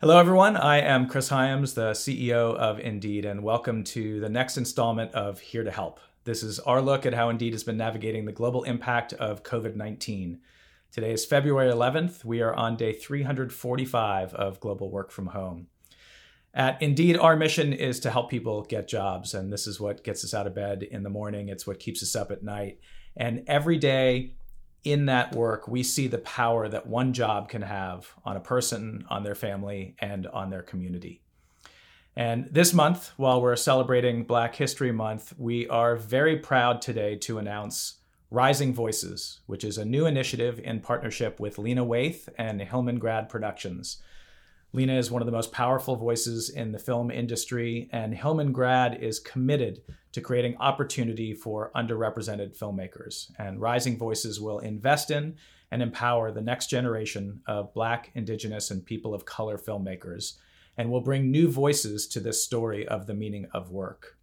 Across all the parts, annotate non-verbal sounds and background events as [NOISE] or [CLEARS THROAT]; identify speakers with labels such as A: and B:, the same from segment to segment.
A: Hello, everyone. I am Chris Hyams, the CEO of Indeed, and welcome to the next installment of Here to Help. This is our look at how Indeed has been navigating the global impact of COVID 19. Today is February 11th. We are on day 345 of global work from home. At Indeed, our mission is to help people get jobs, and this is what gets us out of bed in the morning. It's what keeps us up at night. And every day, in that work, we see the power that one job can have on a person, on their family, and on their community. And this month, while we're celebrating Black History Month, we are very proud today to announce Rising Voices, which is a new initiative in partnership with Lena Waithe and Hillman Grad Productions. Lena is one of the most powerful voices in the film industry, and Hillman Grad is committed to creating opportunity for underrepresented filmmakers. And Rising Voices will invest in and empower the next generation of Black, Indigenous, and people of color filmmakers, and will bring new voices to this story of the meaning of work.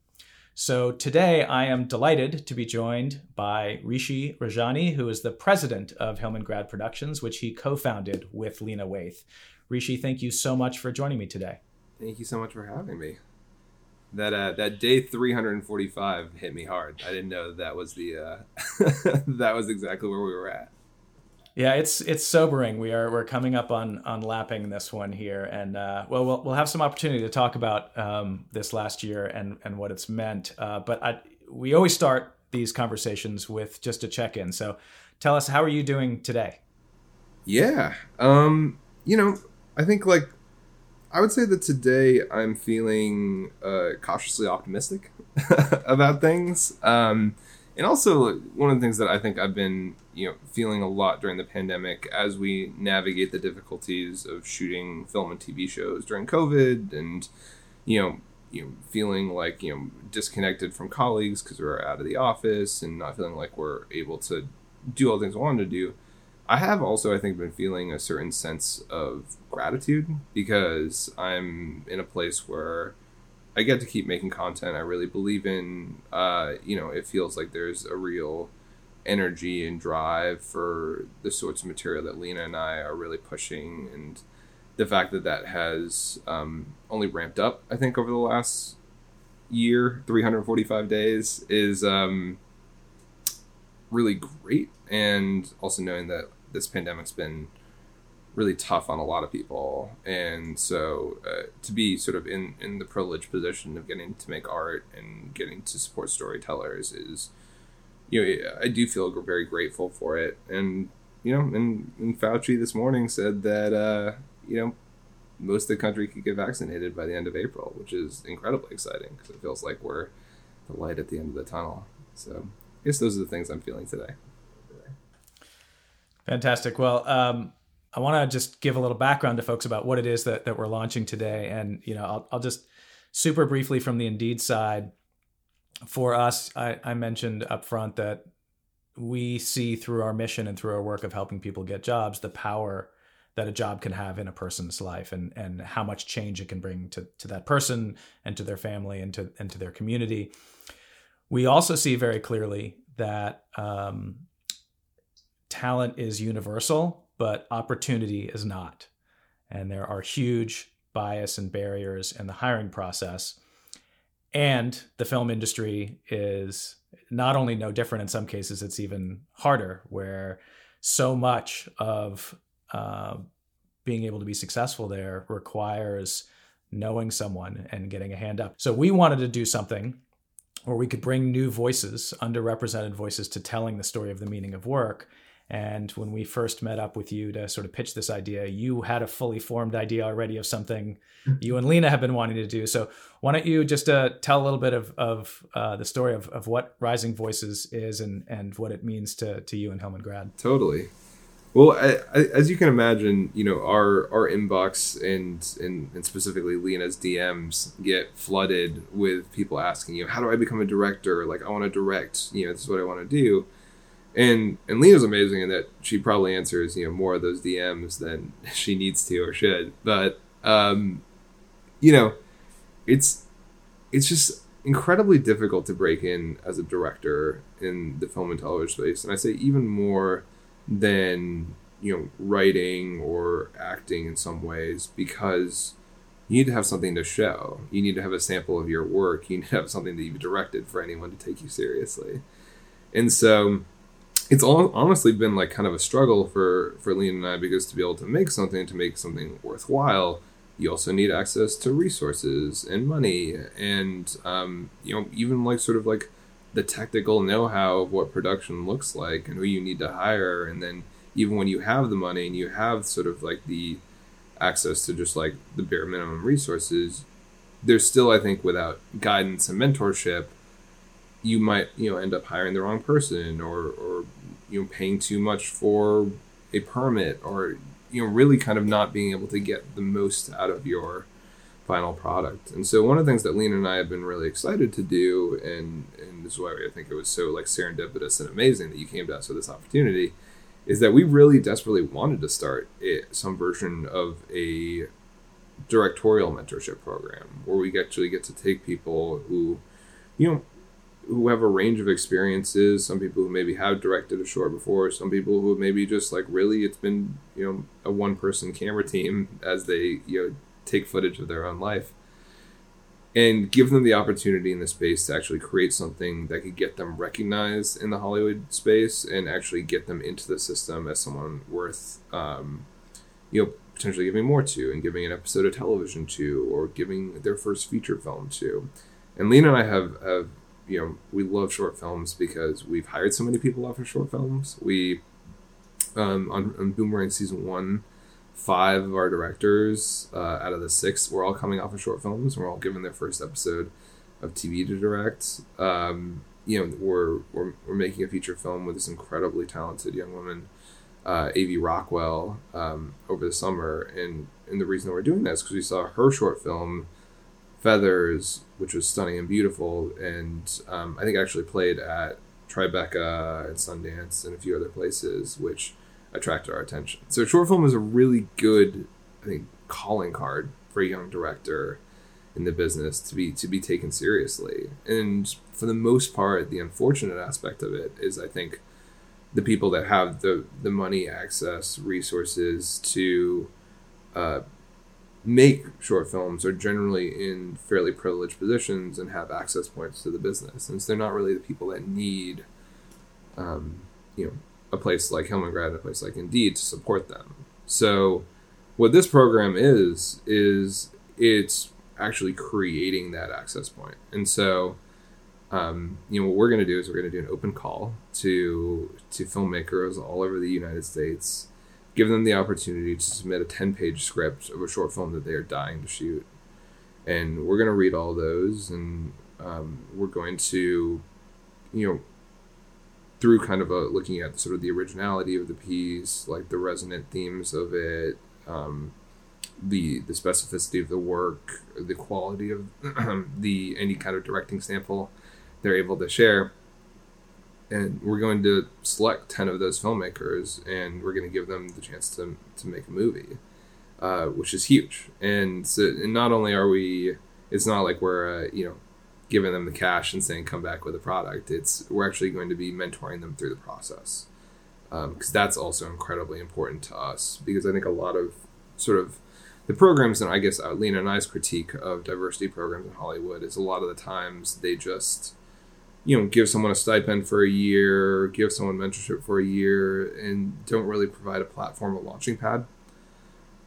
A: So today I am delighted to be joined by Rishi Rajani, who is the president of Hillman Grad Productions, which he co founded with Lena Waithe. Rishi, thank you so much for joining me today.
B: Thank you so much for having me. That uh, that day 345 hit me hard. I didn't know that was the uh, [LAUGHS] that was exactly where we were at.
A: Yeah, it's it's sobering. We are we're coming up on on lapping this one here, and uh, well, we'll we'll have some opportunity to talk about um, this last year and and what it's meant. Uh, but I, we always start these conversations with just a check in. So, tell us how are you doing today?
B: Yeah, um, you know, I think like I would say that today I'm feeling uh, cautiously optimistic [LAUGHS] about things. Um, and also one of the things that I think I've been you know feeling a lot during the pandemic as we navigate the difficulties of shooting film and TV shows during COVID and you know you know feeling like you know disconnected from colleagues because we're out of the office and not feeling like we're able to do all the things I wanted to do. I have also, I think, been feeling a certain sense of gratitude because I'm in a place where I get to keep making content I really believe in. Uh, you know, it feels like there's a real energy and drive for the sorts of material that Lena and I are really pushing, and the fact that that has um, only ramped up, I think, over the last year, 345 days, is um, really great. And also knowing that this pandemic's been really tough on a lot of people and so uh, to be sort of in in the privileged position of getting to make art and getting to support storytellers is you know i do feel very grateful for it and you know and, and fauci this morning said that uh, you know most of the country could get vaccinated by the end of april which is incredibly exciting because it feels like we're the light at the end of the tunnel so i guess those are the things i'm feeling today
A: Fantastic. Well, um, I want to just give a little background to folks about what it is that, that we're launching today. And, you know, I'll, I'll just super briefly from the Indeed side. For us, I, I mentioned up front that we see through our mission and through our work of helping people get jobs the power that a job can have in a person's life and and how much change it can bring to, to that person and to their family and to and to their community. We also see very clearly that um, talent is universal, but opportunity is not. And there are huge bias and barriers in the hiring process. And the film industry is not only no different, in some cases, it's even harder, where so much of uh, being able to be successful there requires knowing someone and getting a hand up. So we wanted to do something where we could bring new voices, underrepresented voices, to telling the story of the meaning of work and when we first met up with you to sort of pitch this idea, you had a fully formed idea already of something you and Lena have been wanting to do. So why don't you just uh, tell a little bit of, of uh, the story of, of what Rising Voices is and, and what it means to, to you and Hillman Grad?
B: Totally. Well, I, I, as you can imagine, you know our our inbox and, and and specifically Lena's DMs get flooded with people asking you, "How do I become a director? Like, I want to direct. You know, this is what I want to do." And and Lena's amazing in that she probably answers you know more of those DMs than [LAUGHS] she needs to or should. But um, you know, it's it's just incredibly difficult to break in as a director in the film and television space, and I say even more than you know writing or acting in some ways because you need to have something to show. You need to have a sample of your work. You need to have something that you've directed for anyone to take you seriously. And so it's all honestly been like kind of a struggle for for Lena and I because to be able to make something to make something worthwhile, you also need access to resources and money and um, you know even like sort of like the technical know-how of what production looks like and who you need to hire. And then even when you have the money and you have sort of like the access to just like the bare minimum resources there's still i think without guidance and mentorship you might you know end up hiring the wrong person or or you know paying too much for a permit or you know really kind of not being able to get the most out of your final product. And so one of the things that lena and i have been really excited to do and and this is why i think it was so like serendipitous and amazing that you came to us with this opportunity is that we really desperately wanted to start it, some version of a directorial mentorship program where we actually get to take people who you know who have a range of experiences. Some people who maybe have directed a short before. Some people who maybe just like really it's been you know a one person camera team as they you know take footage of their own life, and give them the opportunity in the space to actually create something that could get them recognized in the Hollywood space and actually get them into the system as someone worth um, you know potentially giving more to and giving an episode of television to or giving their first feature film to. And Lena and I have have you know, we love short films because we've hired so many people off of short films. We, um, on, on Boomerang season one, five of our directors uh, out of the six were all coming off of short films. We're all given their first episode of TV to direct. Um, you know, we're, we're, we're making a feature film with this incredibly talented young woman, uh, A.V. Rockwell, um, over the summer. And, and the reason we're doing that is because we saw her short film Feathers, which was stunning and beautiful, and um, I think actually played at Tribeca and Sundance and a few other places, which attracted our attention. So short film is a really good, I think, calling card for a young director in the business to be to be taken seriously. And for the most part, the unfortunate aspect of it is I think the people that have the the money, access, resources to uh, make short films are generally in fairly privileged positions and have access points to the business, and so they're not really the people that need, um, you know, a place like Hillman Grad and a place like Indeed to support them. So, what this program is is it's actually creating that access point, and so. Um, you know what we're going to do is we're going to do an open call to to filmmakers all over the United States give them the opportunity to submit a 10 page script of a short film that they are dying to shoot. And we're going to read all those and um, we're going to, you know, through kind of a looking at sort of the originality of the piece, like the resonant themes of it, um, the the specificity of the work, the quality of [CLEARS THROAT] the any kind of directing sample they're able to share and we're going to select 10 of those filmmakers and we're going to give them the chance to, to make a movie uh, which is huge. And so and not only are we it's not like we're uh, you know giving them the cash and saying come back with a product. It's we're actually going to be mentoring them through the process because um, that's also incredibly important to us because i think a lot of sort of the programs and i guess uh, lena and i's critique of diversity programs in hollywood is a lot of the times they just you know, give someone a stipend for a year, give someone mentorship for a year, and don't really provide a platform, a launching pad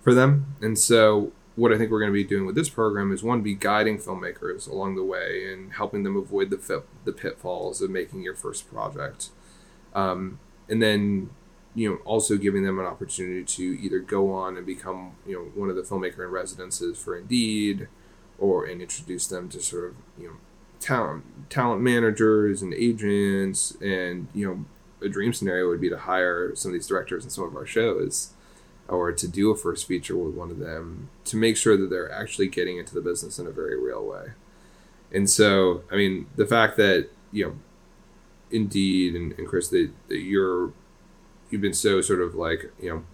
B: for them. And so, what I think we're going to be doing with this program is one, be guiding filmmakers along the way and helping them avoid the fit, the pitfalls of making your first project, um, and then you know also giving them an opportunity to either go on and become you know one of the filmmaker in residences for Indeed, or and introduce them to sort of you know talent talent managers and agents and you know a dream scenario would be to hire some of these directors in some of our shows or to do a first feature with one of them to make sure that they're actually getting into the business in a very real way. And so i mean the fact that you know indeed and, and chris that, that you're you've been so sort of like you know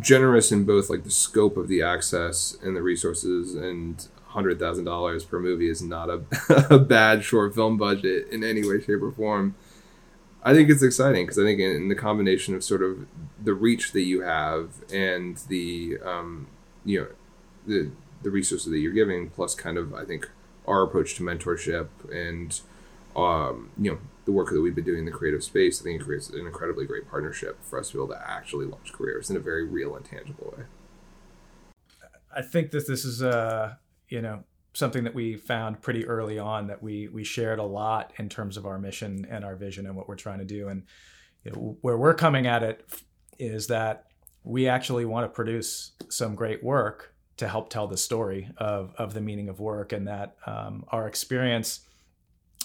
B: generous in both like the scope of the access and the resources and hundred thousand dollars per movie is not a, [LAUGHS] a bad short film budget in any way, shape, or form. I think it's exciting because I think in, in, the combination of sort of the reach that you have and the um, you know the the resources that you're giving, plus kind of I think our approach to mentorship and um, you know the work that we've been doing in the creative space, I think it creates an incredibly great partnership for us to be able to actually launch careers in a very real and tangible way.
A: I think that this is uh you know something that we found pretty early on that we we shared a lot in terms of our mission and our vision and what we're trying to do. And you know, where we're coming at it is that we actually want to produce some great work to help tell the story of of the meaning of work and that um, our experience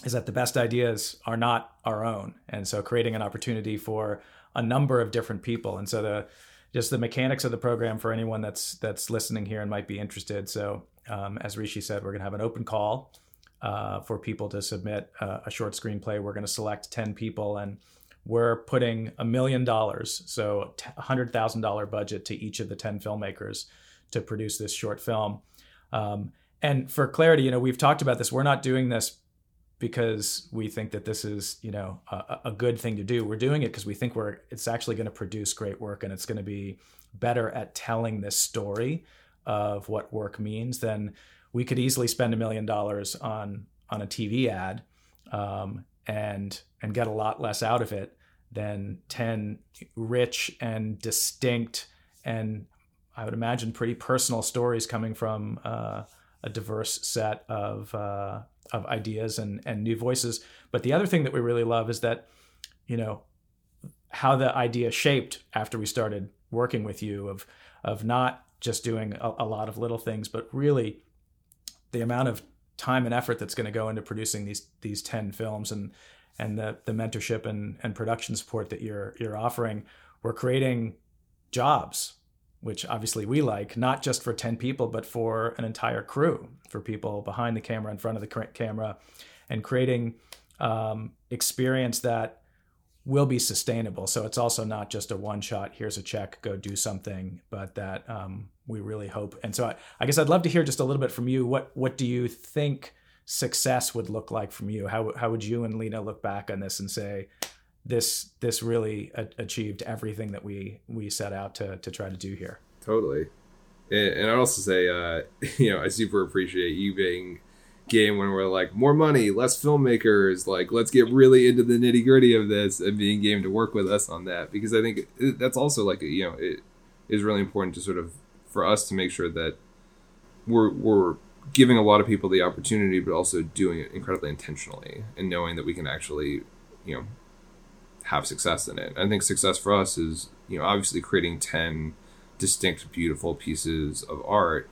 A: is that the best ideas are not our own. And so creating an opportunity for a number of different people. And so the just the mechanics of the program for anyone that's that's listening here and might be interested. So um, as rishi said we're going to have an open call uh, for people to submit uh, a short screenplay we're going to select 10 people and we're putting a million dollars so a hundred thousand dollar budget to each of the 10 filmmakers to produce this short film. Um, and for clarity, you know, we've talked about this. We're not doing this because we think that this is, you know, a, a good thing to do. We're doing it because we think we're it's actually going to produce great work and it's going to be better at telling this story of what work means then we could easily spend a million dollars on on a TV ad um, and and get a lot less out of it than 10 rich and distinct and I would imagine, pretty personal stories coming from uh, a diverse set of uh, of ideas and and new voices. But the other thing that we really love is that, you know, how the idea shaped after we started working with you of of not just doing a, a lot of little things, but really the amount of time and effort that's going to go into producing these these 10 films and and the the mentorship and and production support that you're you're offering we're creating jobs which obviously we like, not just for 10 people, but for an entire crew, for people behind the camera, in front of the camera, and creating um, experience that will be sustainable. So it's also not just a one shot, here's a check, go do something, but that um, we really hope. And so I, I guess I'd love to hear just a little bit from you. What, what do you think success would look like from you? How, how would you and Lena look back on this and say, this this really a- achieved everything that we we set out to to try to do here.
B: Totally, and, I'd also say, uh, [LAUGHS] you know, I super appreciate you being game when we're like more money, less filmmakers, like let's get really into the nitty gritty of this, and being game to work with us on that because I think it, that's also like you know it is really important to sort of for us to make sure that we're we're giving a lot of people the opportunity, but also doing it incredibly intentionally and knowing that we can actually you know have success in it. I think success for us is, you know, obviously creating 10 distinct, beautiful pieces of art.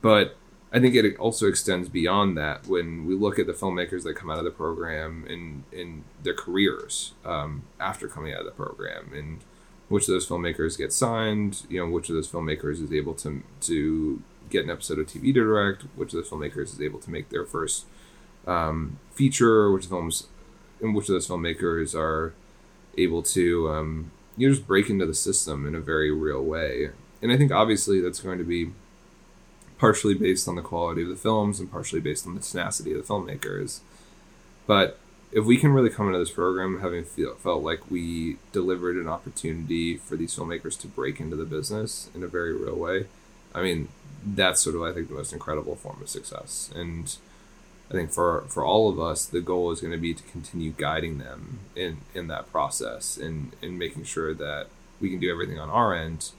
B: But I think it also extends beyond that when we look at the filmmakers that come out of the program in, in their careers um, after coming out of the program and which of those filmmakers get signed, you know, which of those filmmakers is able to, to get an episode of TV to direct, which of those filmmakers is able to make their first um, feature, which films, and which of those filmmakers are able to um, you know, just break into the system in a very real way. And I think obviously that's going to be partially based on the quality of the films and partially based on the tenacity of the filmmakers. But if we can really come into this program having feel, felt like we delivered an opportunity for these filmmakers to break into the business in a very real way, I mean, that's sort of, I think, the most incredible form of success. And I think for for all of us, the goal is going to be to continue guiding them in in that process and in making sure that we can do everything on our end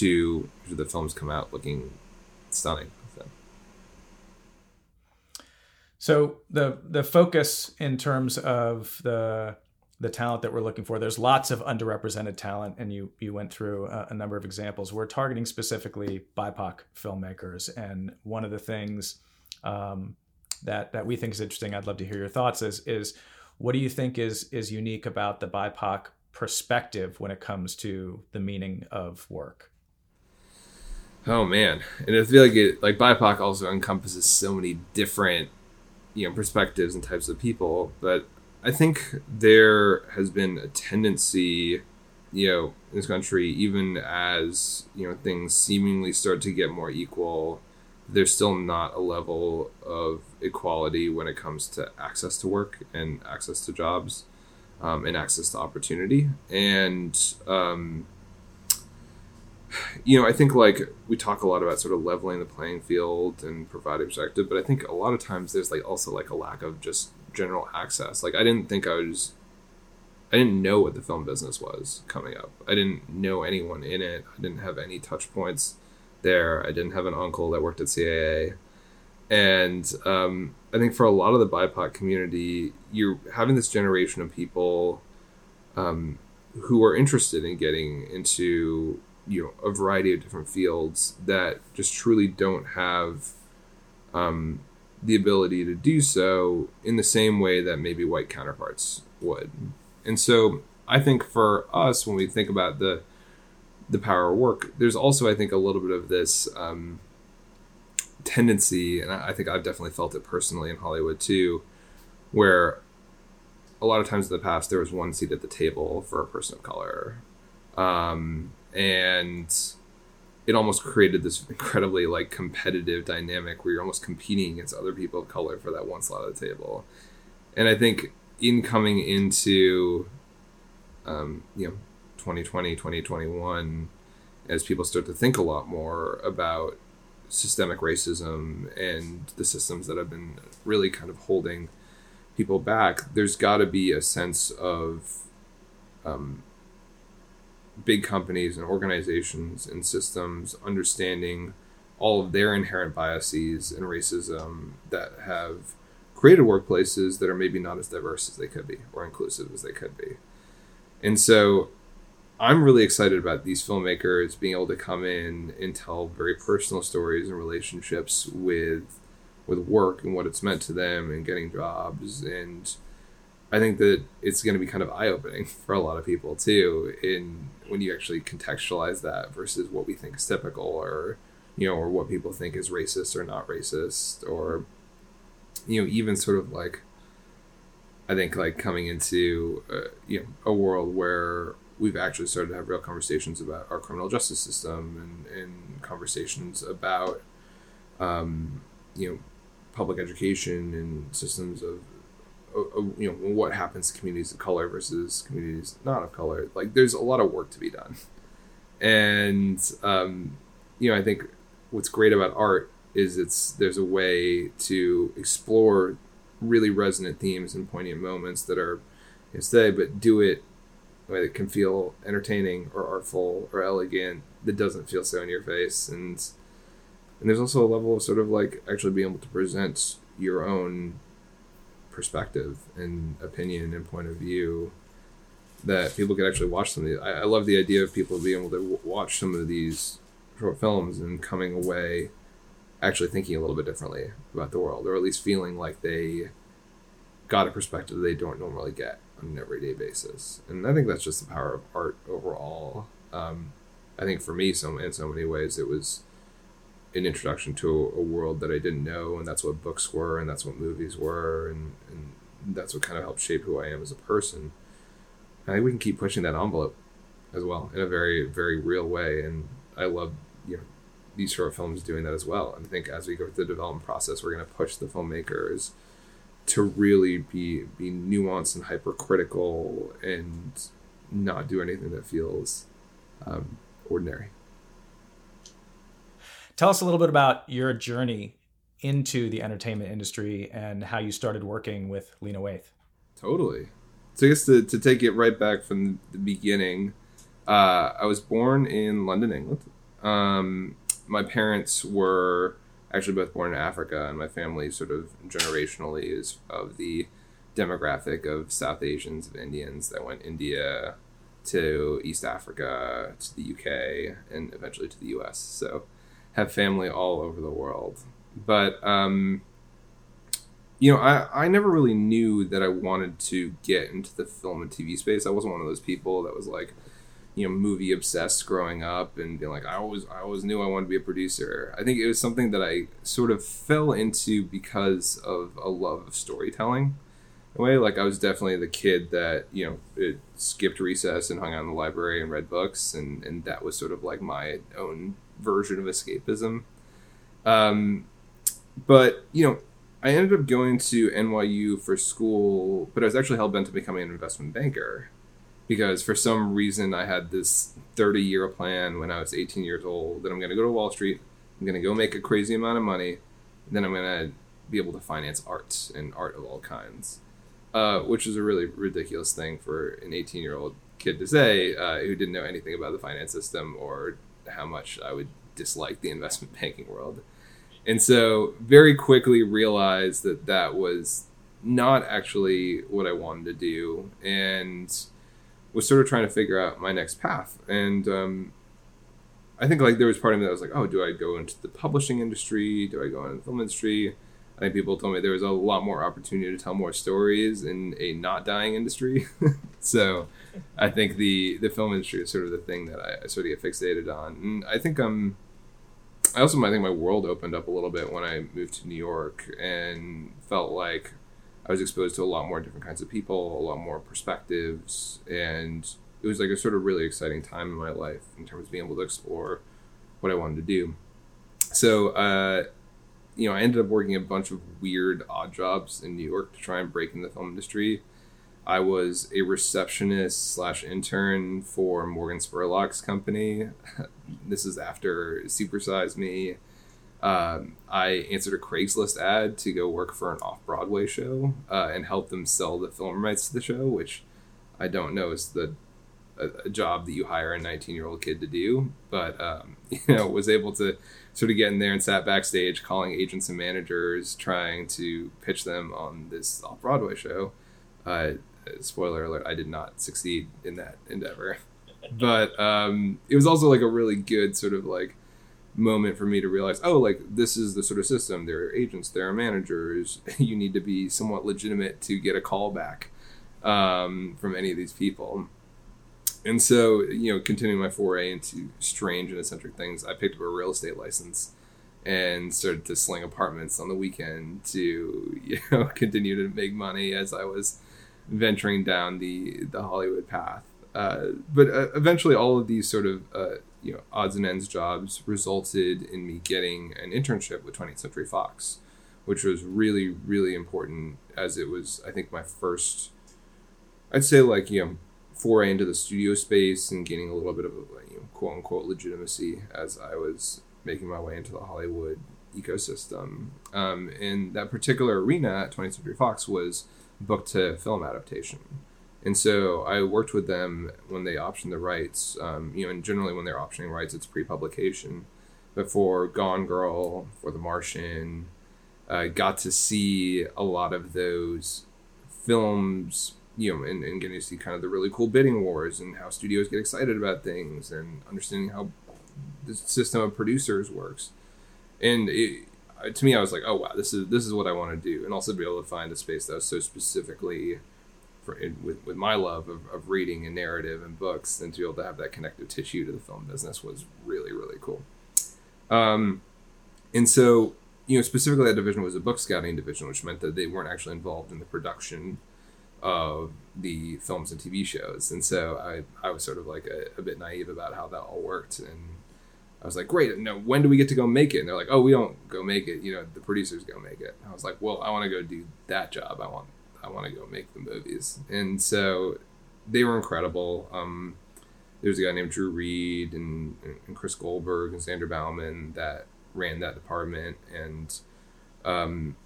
B: to to the films come out looking stunning.
A: So the the focus in terms of the the talent that we're looking for, there's lots of underrepresented talent, and you you went through a, a number of examples. We're targeting specifically BIPOC filmmakers, and one of the things um, that that we think is interesting. I'd love to hear your thoughts. Is is what do you think is is unique about the BIPOC perspective when it comes to the meaning of work?
B: Oh man, and I feel like it like BIPOC also encompasses so many different you know perspectives and types of people, but I think there has been a tendency, you know, in this country, even as you know things seemingly start to get more equal, there's still not a level of equality when it comes to access to work and access to jobs um, and access to opportunity. And um, you know, I think like we talk a lot about sort of leveling the playing field and providing perspective, but I think a lot of times there's like also like a lack of just general access. Like I didn't think I was I didn't know what the film business was coming up. I didn't know anyone in it. I didn't have any touch points there. I didn't have an uncle that worked at CAA. And um, I think for a lot of the BIPOC community, you're having this generation of people um, who are interested in getting into you know a variety of different fields that just truly don't have um, the ability to do so in the same way that maybe white counterparts would. And so I think for us, when we think about the the power of work, there's also I think a little bit of this um, tendency, and I think I've definitely felt it personally in Hollywood too, where a lot of times in the past there was one seat at the table for a person of color, um, and it almost created this incredibly like competitive dynamic where you're almost competing against other people of color for that one slot at the table, and I think in coming into um, you know 2020 2021 as people start to think a lot more about systemic racism and the systems that have been really kind of holding people back, there's got to be a sense of um, big companies and organizations and systems understanding all of their inherent biases and racism that have created workplaces that are maybe not as diverse as they could be or inclusive as they could be. And so I'm really excited about these filmmakers being able to come in and tell very personal stories and relationships with with work and what it's meant to them and getting jobs and I think that it's going to be kind of eye opening [LAUGHS] for a lot of people too in when you actually contextualize that versus what we think is typical or you know or what people think is racist or not racist or you know even sort of like I think like coming into uh, you know a world where we've actually started to have real conversations about our criminal justice system and, and conversations about um, you know public education and systems of, you know what happens to communities of color versus communities not of color like there's a lot of work to be done. And um, you know i think what's great about art is it's there's a way to explore really resonant themes and poignant moments that are instead but do it in a way that can feel entertaining or artful or elegant that doesn't feel so in your face. And and there's also a level of sort of like actually being able to present your own perspective and opinion and point of view that people can actually watch some of these. I, I love the idea of people being able to w- watch some of these short films and coming away actually thinking a little bit differently about the world, or at least feeling like they got a perspective they don't normally get on an everyday basis. And I think that's just the power of art overall. Um, I think for me, so in so many ways, it was an introduction to a, world that I didn't know, and that's what books were, and that's what movies were, and, and that's what kind of helped shape who I am as a person. I think we can keep pushing that envelope as well in a very, very real way, and I love you know these short films doing that as well. And I think as we go through the development process, we're going to push the filmmakers to really be be nuanced and hypercritical and not do anything that feels um, ordinary.
A: Tell us a little bit about your journey into the entertainment industry and how you started working with Lena Waithe.
B: Totally. So I guess to, to take it right back from the beginning, uh, I was born in London, England. Um, my parents were actually both born in Africa, and my family sort of generationally is of the demographic of South Asians, of Indians that went India to East Africa, to the UK, and eventually to the US. So have family all over the world. But um, you know, I, I never really knew that I wanted to get into the film and TV space. I wasn't one of those people that was like, you know, movie obsessed growing up and being like, I always I always knew I wanted to be a producer. I think it was something that I sort of fell into because of a love of storytelling. Way, like I was definitely the kid that you know skipped recess and hung out in the library and read books, and and that was sort of like my own version of escapism. Um, but you know, I ended up going to NYU for school, but I was actually hell bent to becoming an investment banker. because for some reason I had this 30 year plan when I was 18 years old that I'm going to go to Wall Street, I'm going to go make a crazy amount of money, then I'm going to be able to finance art and art of all kinds, uh, which is a really ridiculous thing for an 18 year old kid to say uh, who didn't know anything about the finance system or how much I would dislike the investment [LAUGHS] banking world. And so very quickly realized that that was not actually what I wanted to do and was sort of trying to figure out my next path. And um, I think like there was part of me that was like, oh, do I go into the publishing industry? Do I go into the film industry? I think people told me there was a lot more opportunity to tell more stories in a not dying industry. [LAUGHS] so I think the the film industry is sort of the thing that I, I sort of get fixated on. And I think I'm. Um, I also I think my world opened up a little bit when I moved to New York and felt like I was exposed to a lot more different kinds of people, a lot more perspectives, and it was like a sort of really exciting time in my life in terms of being able to explore what I wanted to do. So, uh, you know, I ended up working a bunch of weird, odd jobs in New York to try and break in the film industry. I was a receptionist slash intern for Morgan Spurlock's company. [LAUGHS] this is after Supersize Me. Um, I answered a Craigslist ad to go work for an off Broadway show uh, and help them sell the film rights to the show, which I don't know is the a, a job that you hire a 19 year old kid to do, but um, [LAUGHS] you know was able to sort of get in there and sat backstage calling agents and managers trying to pitch them on this off Broadway show. Uh, spoiler alert, I did not succeed in that endeavor. But um, it was also like a really good sort of like moment for me to realize, oh, like this is the sort of system. There are agents, there are managers. [LAUGHS] you need to be somewhat legitimate to get a call back um, from any of these people. And so, you know, continuing my foray into strange and eccentric things, I picked up a real estate license and started to sling apartments on the weekend to, you [LAUGHS] know, continue to make money as I was venturing down the the Hollywood path. Uh, but uh, eventually, all of these sort of uh, you know odds and ends jobs resulted in me getting an internship with 20th Century Fox, which was really really important as it was I think my first, I'd say like you know foray into the studio space and gaining a little bit of a you know, quote unquote legitimacy as I was making my way into the Hollywood ecosystem. Um, and that particular arena at 20th Century Fox was book to film adaptation. And so I worked with them when they optioned the rights. Um, you know, and generally when they're optioning rights, it's pre-publication. But for Gone Girl, for The Martian, I uh, got to see a lot of those films. You know, and, and getting to see kind of the really cool bidding wars and how studios get excited about things and understanding how the system of producers works. And it, to me, I was like, oh wow, this is this is what I want to do, and also be able to find a space that was so specifically for with with my love of, of reading and narrative and books, and to be able to have that connective tissue to the film business was really really cool. Um, and so you know, specifically that division was a book scouting division, which meant that they weren't actually involved in the production of the films and TV shows, and so I I was sort of like a, a bit naive about how that all worked and I was like, great. No, when do we get to go make it? And they're like, oh, we don't go make it. You know, the producers go make it. I was like, well, I want to go do that job. I want, I want to go make the movies. And so they were incredible. Um, there was a guy named Drew Reed and, and Chris Goldberg and Sandra Bauman that ran that department. And um,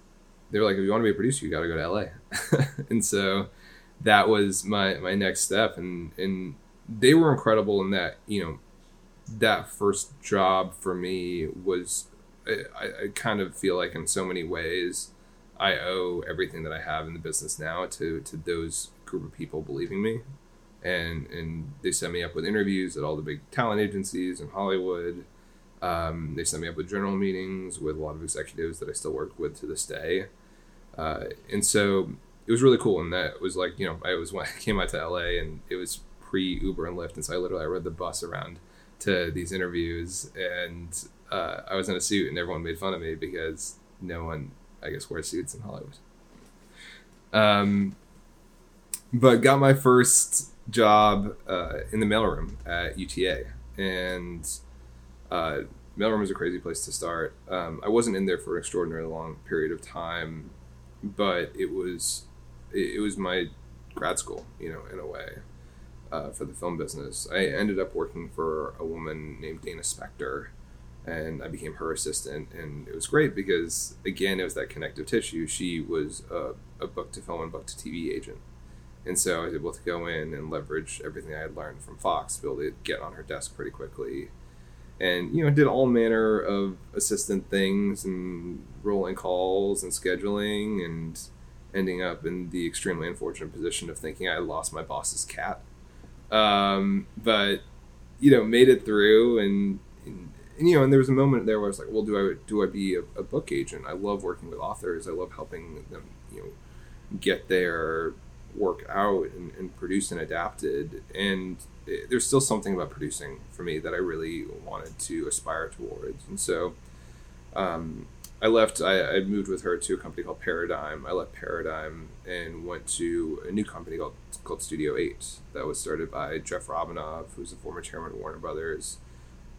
B: they were like, if you want to be a producer, you got to go to LA. [LAUGHS] and so that was my, my next step. And, and they were incredible in that, you know, that first job for me was I, I kind of feel like in so many ways I owe everything that I have in the business now to to those group of people believing me and and they set me up with interviews at all the big talent agencies in Hollywood. Um, they set me up with general meetings with a lot of executives that I still work with to this day. Uh, and so it was really cool. And that was like, you know, I was when [LAUGHS] I came out to LA and it was pre Uber and Lyft. And so I literally, I rode the bus around to these interviews, and uh, I was in a suit, and everyone made fun of me because no one, I guess, wears suits in Hollywood. Um, but got my first job uh, in the mailroom at UTA, and uh, mailroom was a crazy place to start. Um, I wasn't in there for an extraordinarily long period of time, but it was it, it was my grad school, you know, in a way uh, for the film business. I ended up working for a woman named Dana Spector, and I became her assistant. And it was great because, again, it was that connective tissue. She was a, a book to film and book to TV agent. And so I was able to go in and leverage everything I had learned from Fox, be able to get on her desk pretty quickly. And, you know, did all manner of assistant things and rolling calls and scheduling and ending up in the extremely unfortunate position of thinking I lost my boss's cat. Um, but, you know, made it through and, and, and, you know, and there was a moment there where I was like, well, do I, do I be a, a book agent? I love working with authors. I love helping them, you know, get their work out and, and produced and adapted. And there's still something about producing for me that I really wanted to aspire towards. And so um, I left, I, I moved with her to a company called Paradigm. I left Paradigm and went to a new company called, called Studio 8 that was started by Jeff Robinov, who's a former chairman of Warner Brothers.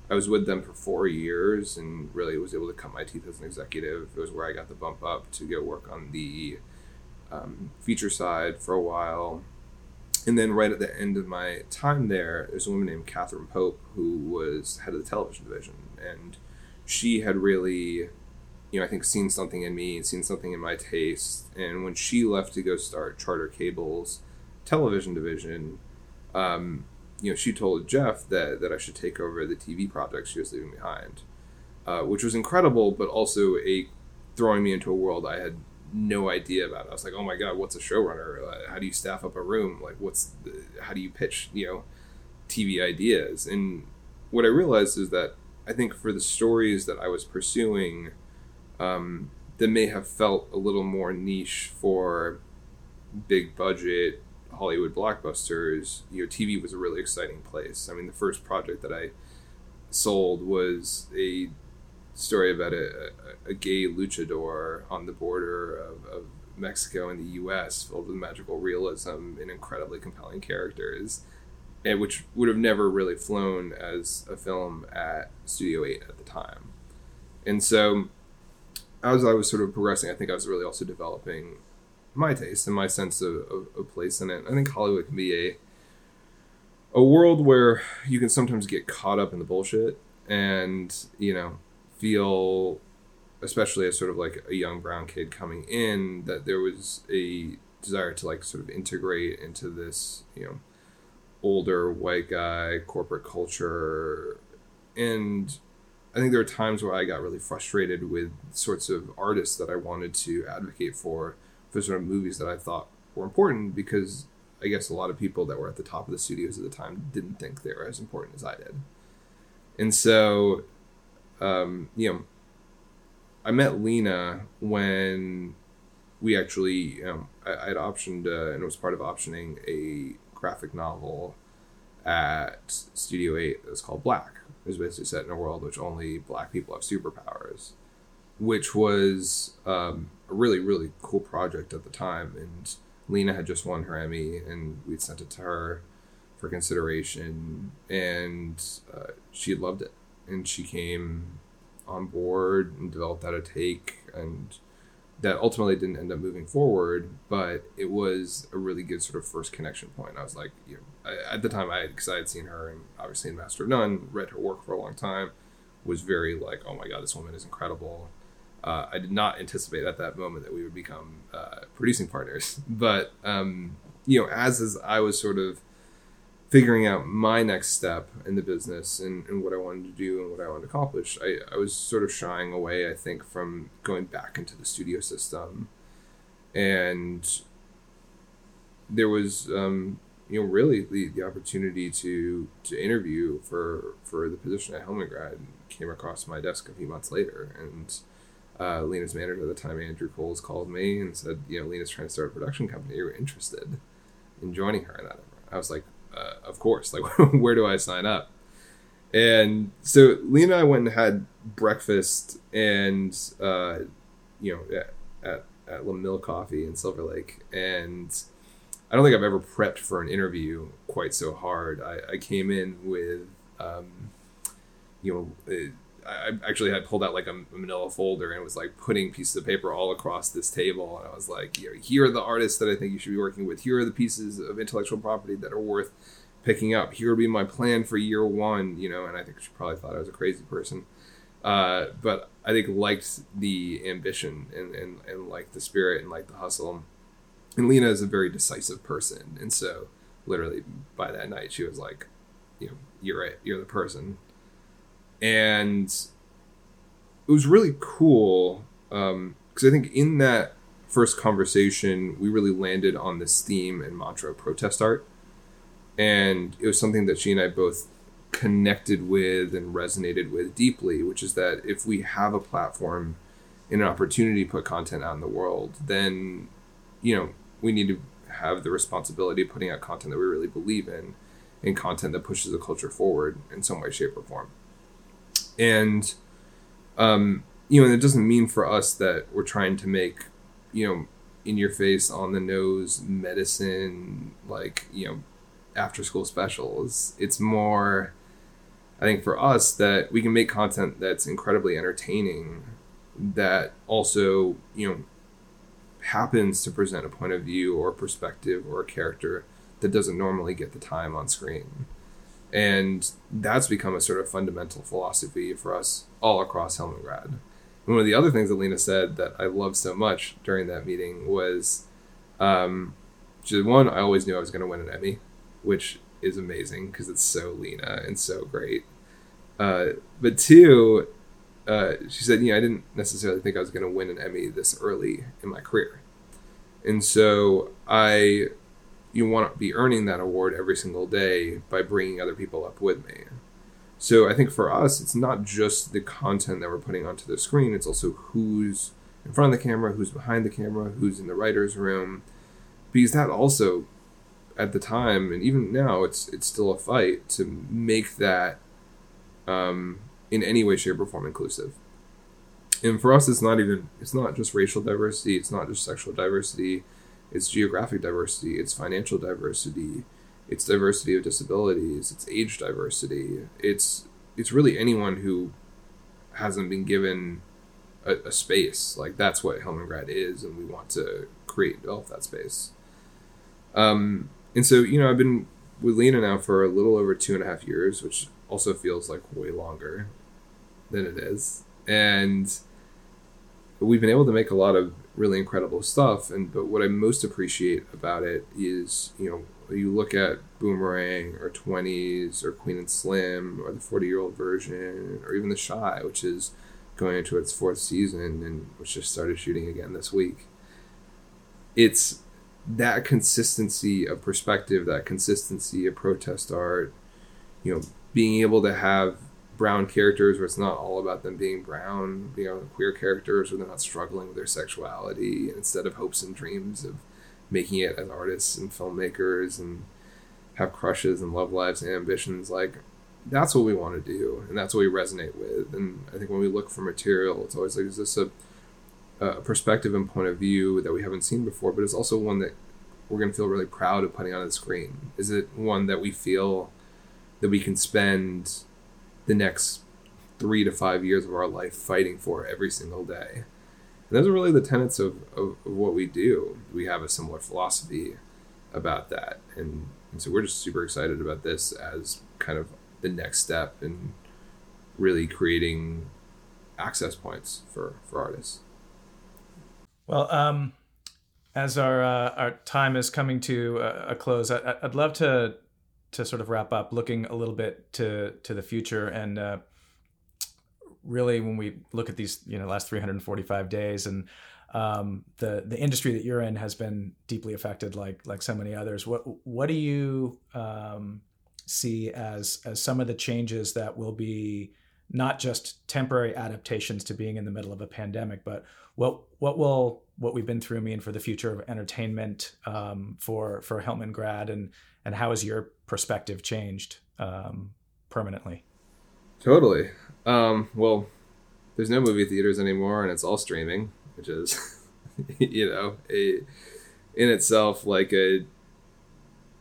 B: I was with them for four years and really was able to cut my teeth as an executive. It was where I got the bump up to go work on the um, feature side for a while. And then right at the end of my time there, there's a woman named Katherine Pope who was head of the television division. And she had really, you know, I think seen something in me, and seen something in my taste. And when she left to go start Charter Cable's television division, um, you know, she told Jeff that, that I should take over the TV project she was leaving behind, uh, which was incredible, but also a throwing me into a world I had no idea about. It. I was like, oh my god, what's a showrunner? How do you staff up a room? Like, what's the, how do you pitch you know TV ideas? And what I realized is that I think for the stories that I was pursuing, um, that may have felt a little more niche for big budget Hollywood blockbusters. You know, TV was a really exciting place. I mean, the first project that I sold was a story about a, a, gay luchador on the border of, of Mexico and the U.S., filled with magical realism and incredibly compelling characters, and which would have never really flown as a film at Studio Eight at the time. And so, as I was sort of progressing, I think I was really also developing my taste and my sense of, of, of place in it. I think Hollywood can be a a world where you can sometimes get caught up in the bullshit and you know feel, especially as sort of like a young brown kid coming in, that there was a desire to like sort of integrate into this, you know, older white guy corporate culture. And I think there are times where I got really frustrated with sorts of artists that I wanted to advocate for, for sort of movies that I thought were important because I guess a lot of people that were at the top of the studios at the time didn't think they were as important as I did. And so um, you know, I met Lena when we actually, um, I, I had optioned uh, and it was part of optioning a graphic novel at Studio 8 that was called Black. It was basically set in a world which only black people have superpowers, which was um, a really, really cool project at the time. And Lena had just won her Emmy, and we'd sent it to her for consideration, and uh, she loved it and she came on board and developed out a take and that ultimately didn't end up moving forward but it was a really good sort of first connection point. I was like you know I, at the time i because i had seen her and obviously in master of none read her work for a long time was very like oh my god this woman is incredible. Uh, i did not anticipate at that moment that we would become uh, producing partners [LAUGHS] but um, you know as as i was sort of figuring out my next step in the business and, and what I wanted to do and what I wanted to accomplish, I, I was sort of shying away, I think, from going back into the studio system. And there was, um, you know, really the, the opportunity to to interview for for the position at Hillman Grad came across my desk a few months later. And uh, Lena's manager at the time, Andrew Coles, called me and said, you know, Lena's trying to start a production company. Are You're interested in joining her that. I was like, of course, like [LAUGHS] where do I sign up? And so Lena and I went and had breakfast and uh, you know at, at at Mill Coffee in Silver Lake, and I don't think I've ever prepped for an interview quite so hard. I, I came in with um, you know. It, I actually had pulled out like a, manila folder and was like putting pieces of paper all across this table. And I was like, here are the artists that I think you should be working with. Here are the pieces of intellectual property that are worth picking up. Here would be my plan for year one, you know, and I think she probably thought I was a crazy person. Uh, but I think liked the ambition and, and, and liked the spirit and liked the hustle. And Lena is a very decisive person. And so literally by that night she was like, you know, you're it, you're the person. And it was really cool because um, I think in that first conversation we really landed on this theme and mantra of protest art and it was something that she and I both connected with and resonated with deeply, which is that if we have a platform and an opportunity to put content out in the world, then you know we need to have the responsibility of putting out content that we really believe in and content that pushes the culture forward in some way, shape, or form. And um, you know, and it doesn't mean for us that we're trying to make, you know, in your face, on the nose medicine, like, you know, after school specials. It's more, I think, for us that we can make content that's incredibly entertaining, that also, you know, happens to present a point of view or perspective or a character that doesn't normally get the time on screen. And that's become a sort of fundamental philosophy for us all across Hillman Grad. And one of the other things that Lena said that I loved so much during that meeting was, um, one, I always knew I was going to win an Emmy which is amazing because it's so Lena and so great. Uh, but two, uh, she said, you know, I didn't necessarily think I was going to win an Emmy this early in my career. And so I, you want to be earning that award every single day by bringing other people up with me. So I think for us, it's not just the content that we're putting onto the screen, it's also who's in front of the camera, who's behind the camera, who's in the writer's room, because that also at the time and even now it's it's still a fight to make that um, in any way shape or form inclusive. And for us it's not even it's not just racial diversity it's not just sexual diversity it's geographic diversity it's financial diversity it's diversity of disabilities it's age diversity. It's it's really anyone who hasn't been given a, a space. Like that's what Hillman Grad is and we want to create and develop that space. Um, and so, you know, I've been with Lena now for a little over two and a half years, which also feels like way longer than it is. And we've been able to make a lot of really incredible stuff. And but what I most appreciate about it is, you know, you look at Boomerang or 20s or Queen and Slim or the 40 year old version or even The Chi, which is going into its fourth season and which just started shooting again this week. It's that consistency of perspective, that consistency of protest art, you know, being able to have brown characters where it's not all about them being brown, able to queer characters where they're not struggling with their sexuality, instead of hopes and dreams of making it as artists and filmmakers and have crushes and love lives and ambitions, like that's what we want to do, and that's what we resonate with. And I think when we look for material, it's always like, is this a a perspective and point of view that we haven't seen before, but it's also one that we're going to feel really proud of putting on the screen? Is it one that we feel that we can spend the next three to five years of our life fighting for every single day? And those are really the tenets of, of, of what we do. We have a similar philosophy about that. And, and so we're just super excited about this as kind of the next step in really creating access points for, for artists.
A: Well, um, as our uh, our time is coming to a, close, I, would love to to sort of wrap up, looking a little bit to to the future, and uh, really when we look at these, you know, last 345 days, and um, the the industry that you're in has been deeply affected, like like so many others. What what do you um, see as as some of the changes that will be not just temporary adaptations to being in the middle of a pandemic, but what what will what we've been through mean for the future of entertainment um, for for Hillman Grad and and how has your perspective changed um, permanently?
B: Totally. Um, well, there's no movie theaters anymore, and it's all streaming, which is [LAUGHS] you know a in itself like a,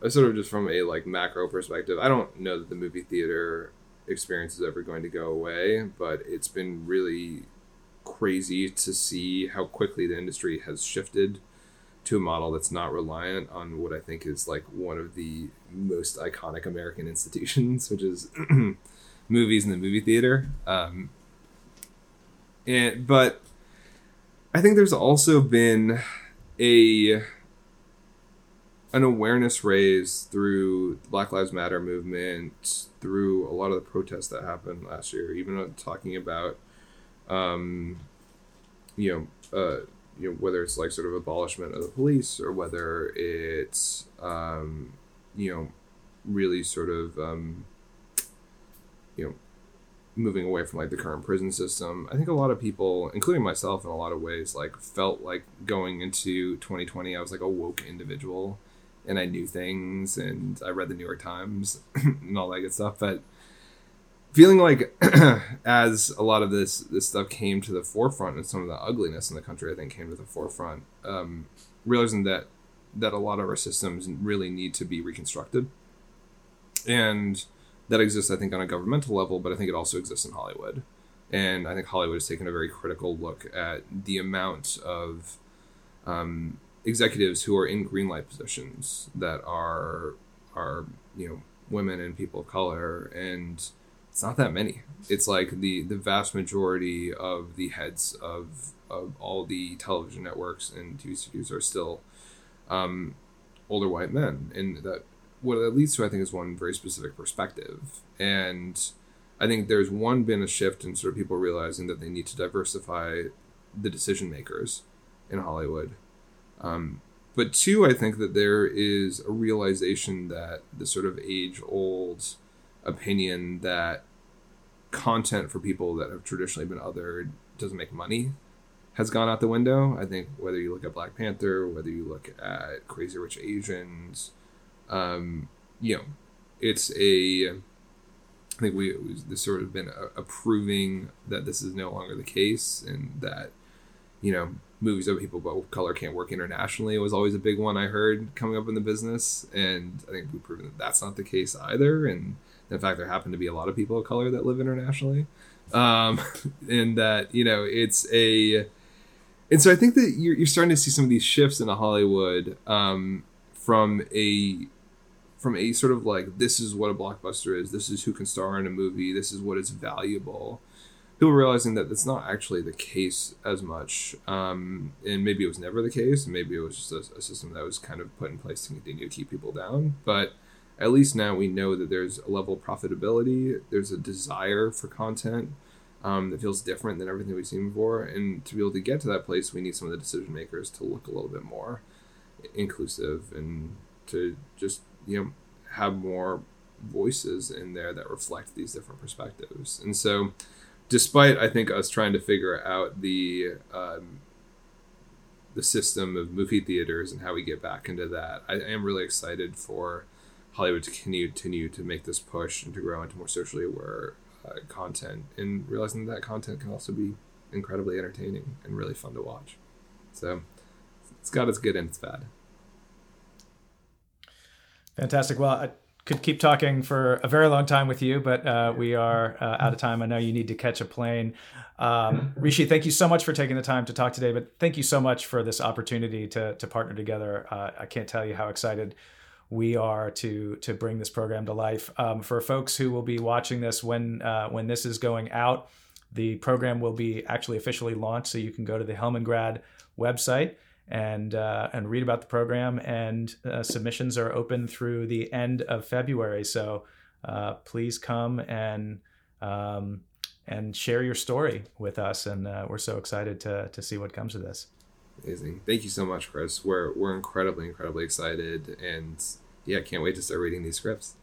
B: a sort of just from a like macro perspective. I don't know that the movie theater experience is ever going to go away, but it's been really crazy to see how quickly the industry has shifted to a model that's not reliant on what I think is like one of the most iconic American institutions, [LAUGHS] which is [CLEARS THROAT] movies in the movie theater. Um, and but I think there's also been a an awareness raised through Black Lives Matter movement, through a lot of the protests that happened last year, even talking about, um, you know, uh, you know, whether it's like sort of abolishment of the police or whether it's, um, you know, really sort of, um, you know, moving away from like the current prison system. I think a lot of people, including myself in a lot of ways, like felt like going into 2020, I was like a woke individual and I knew things and I read the New York Times [CLEARS THROAT] and all that good stuff. But feeling like [CLEARS THROAT] as a lot of this this stuff came to the forefront and some of the ugliness in the country, I think came to the forefront, um, realizing that that a lot of our systems really need to be reconstructed. And that exists, I think, on a governmental level, but I think it also exists in Hollywood. And I think Hollywood has taken a very critical look at the amount of um, executives who are in green light positions that are are you know women and people of color, and it's not that many. It's like the the vast majority of the heads of of all the television networks and TV studios are still um, older white men, and that what that leads to, I think, is one very specific perspective. And I think there's one been a shift in sort of people realizing that they need to diversify the decision makers in Hollywood. Um, but two, I think that there is a realization that the sort of age old opinion that content for people that have traditionally been othered doesn't make money has gone out the window. I think whether you look at Black Panther, whether you look at Crazy Rich Asians, um, you know, it's a. I think we this sort of been approving that this is no longer the case, and that you know movies of people of color can't work internationally was always a big one I heard coming up in the business, and I think we've proven that that's not the case either. And in fact, there happen to be a lot of people of color that live internationally, um, [LAUGHS] and that you know it's a. And so I think that you're, you're starting to see some of these shifts in Hollywood um, from a from a sort of like this is what a blockbuster is. This is who can star in a movie. This is what is valuable. People realizing that that's not actually the case as much. Um, and maybe it was never the case. And maybe it was just a, a, system that was kind of put in place to continue to keep people down. But at least now we know that there's a level of profitability there's a desire for content um, that feels different than everything we've seen before. And to be able to get to that place we need some of the decision makers to look a little bit more inclusive and to just you know have more voices in there that reflect these different perspectives. And so despite i think us trying to figure out the um, the system of movie theaters and how we get back into that i am really excited for hollywood to continue, to make this push and to grow into more socially aware uh, content and realizing that, that content can also be incredibly entertaining and really fun to watch so it's got its good and its bad
A: Fantastic. Well, I could keep talking for a very long time with you, but uh, we are uh, out of time. I know you need to catch a plane. Um, Rishi, thank you so much for taking the time to talk today, but thank you so much for this opportunity to, to partner together. Uh, I can't tell you how excited we are to to bring this program to life. Um, for folks who will be watching this when uh, when this is going out, the program will be actually officially launched, so you can go to the Hillman Grad website and uh, and read about the program. And uh, submissions are open through the end of February. So uh, please come and um, and share your story with us. And uh, we're so excited to to see what comes of this.
B: Amazing! Thank you so much, Chris. We're we're incredibly incredibly excited, and yeah, can't wait to start reading these scripts.